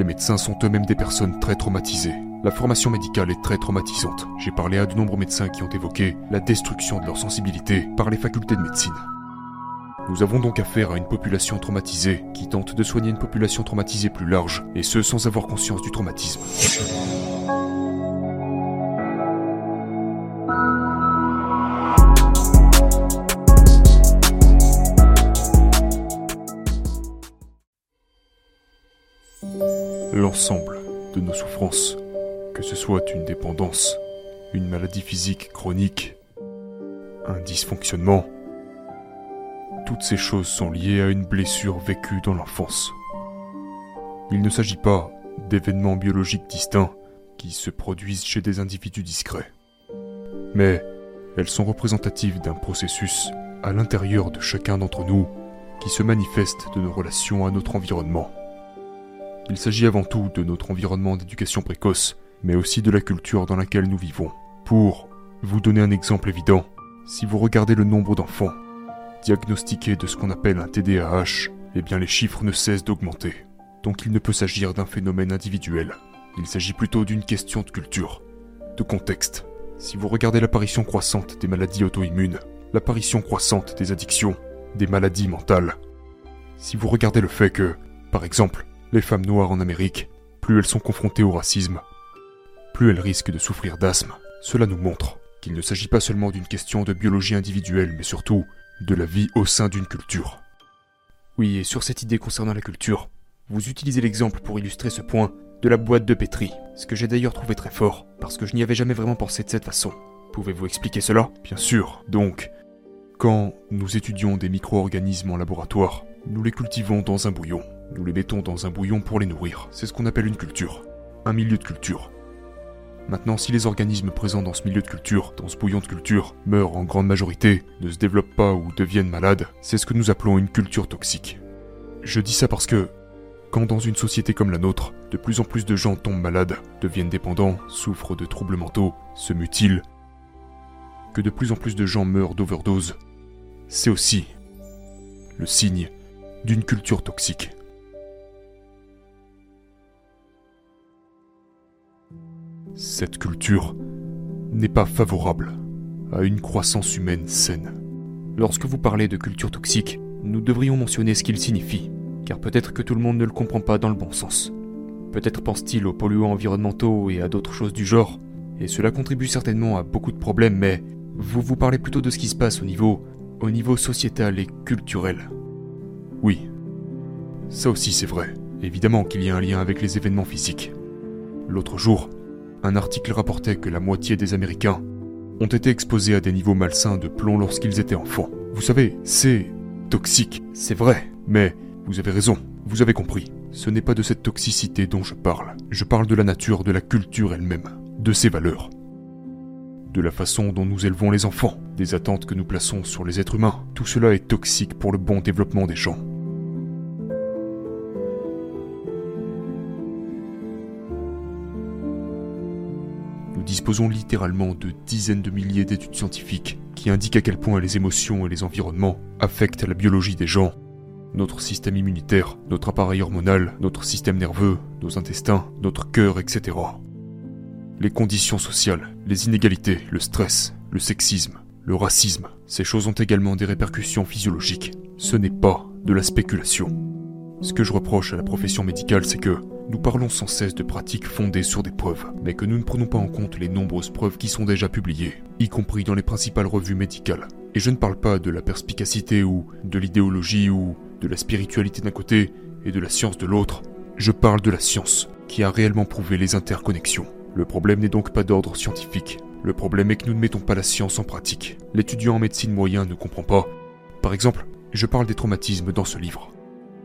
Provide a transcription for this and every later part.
Les médecins sont eux-mêmes des personnes très traumatisées. La formation médicale est très traumatisante. J'ai parlé à de nombreux médecins qui ont évoqué la destruction de leur sensibilité par les facultés de médecine. Nous avons donc affaire à une population traumatisée qui tente de soigner une population traumatisée plus large, et ce sans avoir conscience du traumatisme. L'ensemble de nos souffrances, que ce soit une dépendance, une maladie physique chronique, un dysfonctionnement, toutes ces choses sont liées à une blessure vécue dans l'enfance. Il ne s'agit pas d'événements biologiques distincts qui se produisent chez des individus discrets, mais elles sont représentatives d'un processus à l'intérieur de chacun d'entre nous qui se manifeste de nos relations à notre environnement. Il s'agit avant tout de notre environnement d'éducation précoce, mais aussi de la culture dans laquelle nous vivons. Pour vous donner un exemple évident, si vous regardez le nombre d'enfants diagnostiqués de ce qu'on appelle un TDAH, eh bien les chiffres ne cessent d'augmenter. Donc il ne peut s'agir d'un phénomène individuel. Il s'agit plutôt d'une question de culture, de contexte. Si vous regardez l'apparition croissante des maladies auto-immunes, l'apparition croissante des addictions, des maladies mentales, si vous regardez le fait que, par exemple, les femmes noires en Amérique, plus elles sont confrontées au racisme, plus elles risquent de souffrir d'asthme. Cela nous montre qu'il ne s'agit pas seulement d'une question de biologie individuelle, mais surtout de la vie au sein d'une culture. Oui, et sur cette idée concernant la culture, vous utilisez l'exemple pour illustrer ce point de la boîte de pétri, ce que j'ai d'ailleurs trouvé très fort, parce que je n'y avais jamais vraiment pensé de cette façon. Pouvez-vous expliquer cela? Bien sûr, donc, quand nous étudions des micro-organismes en laboratoire, nous les cultivons dans un bouillon. Nous les mettons dans un bouillon pour les nourrir. C'est ce qu'on appelle une culture. Un milieu de culture. Maintenant, si les organismes présents dans ce milieu de culture, dans ce bouillon de culture, meurent en grande majorité, ne se développent pas ou deviennent malades, c'est ce que nous appelons une culture toxique. Je dis ça parce que, quand dans une société comme la nôtre, de plus en plus de gens tombent malades, deviennent dépendants, souffrent de troubles mentaux, se mutilent, que de plus en plus de gens meurent d'overdose, c'est aussi le signe d'une culture toxique. Cette culture n'est pas favorable à une croissance humaine saine. Lorsque vous parlez de culture toxique, nous devrions mentionner ce qu'il signifie, car peut-être que tout le monde ne le comprend pas dans le bon sens. Peut-être pense-t-il aux polluants environnementaux et à d'autres choses du genre, et cela contribue certainement à beaucoup de problèmes, mais vous vous parlez plutôt de ce qui se passe au niveau, au niveau sociétal et culturel. Oui, ça aussi c'est vrai. Évidemment qu'il y a un lien avec les événements physiques. L'autre jour, un article rapportait que la moitié des Américains ont été exposés à des niveaux malsains de plomb lorsqu'ils étaient enfants. Vous savez, c'est toxique, c'est vrai, mais vous avez raison, vous avez compris. Ce n'est pas de cette toxicité dont je parle. Je parle de la nature, de la culture elle-même, de ses valeurs. De la façon dont nous élevons les enfants, des attentes que nous plaçons sur les êtres humains. Tout cela est toxique pour le bon développement des gens. Disposons littéralement de dizaines de milliers d'études scientifiques qui indiquent à quel point les émotions et les environnements affectent la biologie des gens, notre système immunitaire, notre appareil hormonal, notre système nerveux, nos intestins, notre cœur, etc. Les conditions sociales, les inégalités, le stress, le sexisme, le racisme, ces choses ont également des répercussions physiologiques. Ce n'est pas de la spéculation. Ce que je reproche à la profession médicale, c'est que nous parlons sans cesse de pratiques fondées sur des preuves, mais que nous ne prenons pas en compte les nombreuses preuves qui sont déjà publiées, y compris dans les principales revues médicales. Et je ne parle pas de la perspicacité ou de l'idéologie ou de la spiritualité d'un côté et de la science de l'autre. Je parle de la science, qui a réellement prouvé les interconnexions. Le problème n'est donc pas d'ordre scientifique. Le problème est que nous ne mettons pas la science en pratique. L'étudiant en médecine moyen ne comprend pas. Par exemple, je parle des traumatismes dans ce livre.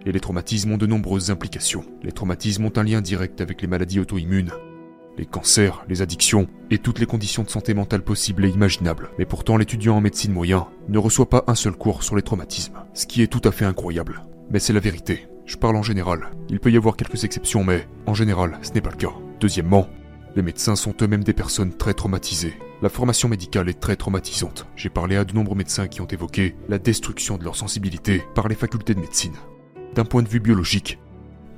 Et les traumatismes ont de nombreuses implications. Les traumatismes ont un lien direct avec les maladies auto-immunes, les cancers, les addictions et toutes les conditions de santé mentale possibles et imaginables. Mais pourtant, l'étudiant en médecine moyen ne reçoit pas un seul cours sur les traumatismes, ce qui est tout à fait incroyable. Mais c'est la vérité. Je parle en général. Il peut y avoir quelques exceptions, mais en général, ce n'est pas le cas. Deuxièmement, les médecins sont eux-mêmes des personnes très traumatisées. La formation médicale est très traumatisante. J'ai parlé à de nombreux médecins qui ont évoqué la destruction de leur sensibilité par les facultés de médecine. D'un point de vue biologique,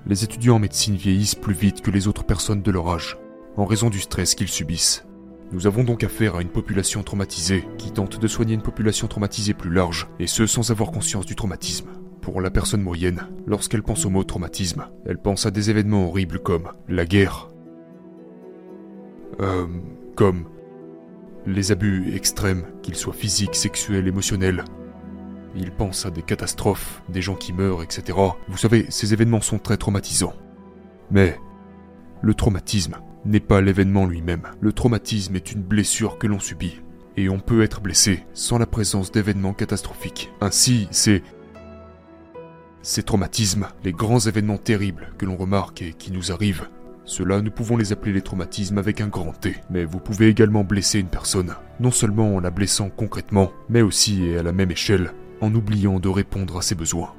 les étudiants en médecine vieillissent plus vite que les autres personnes de leur âge, en raison du stress qu'ils subissent. Nous avons donc affaire à une population traumatisée qui tente de soigner une population traumatisée plus large, et ce sans avoir conscience du traumatisme. Pour la personne moyenne, lorsqu'elle pense au mot traumatisme, elle pense à des événements horribles comme la guerre, euh, comme les abus extrêmes, qu'ils soient physiques, sexuels, émotionnels. Il pense à des catastrophes, des gens qui meurent, etc. Vous savez, ces événements sont très traumatisants. Mais le traumatisme n'est pas l'événement lui-même. Le traumatisme est une blessure que l'on subit. Et on peut être blessé sans la présence d'événements catastrophiques. Ainsi, c'est ces traumatismes, les grands événements terribles que l'on remarque et qui nous arrivent, cela, nous pouvons les appeler les traumatismes avec un grand T. Mais vous pouvez également blesser une personne, non seulement en la blessant concrètement, mais aussi et à la même échelle, en oubliant de répondre à ses besoins.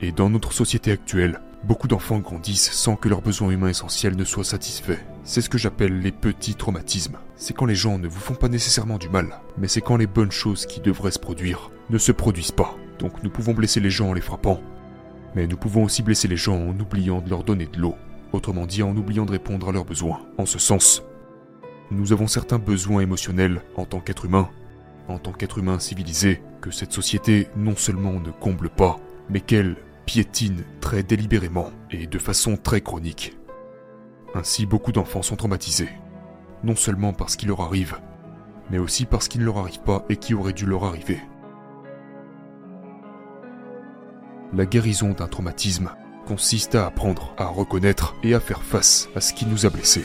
Et dans notre société actuelle, beaucoup d'enfants grandissent sans que leurs besoins humains essentiels ne soient satisfaits. C'est ce que j'appelle les petits traumatismes. C'est quand les gens ne vous font pas nécessairement du mal, mais c'est quand les bonnes choses qui devraient se produire ne se produisent pas. Donc nous pouvons blesser les gens en les frappant, mais nous pouvons aussi blesser les gens en oubliant de leur donner de l'eau, autrement dit en oubliant de répondre à leurs besoins. En ce sens, nous avons certains besoins émotionnels en tant qu'être humain, en tant qu'être humain civilisé, que cette société non seulement ne comble pas, mais qu'elle piétine très délibérément et de façon très chronique. Ainsi, beaucoup d'enfants sont traumatisés, non seulement parce qu'il leur arrive, mais aussi parce qu'il ne leur arrive pas et qui aurait dû leur arriver. La guérison d'un traumatisme consiste à apprendre à reconnaître et à faire face à ce qui nous a blessés.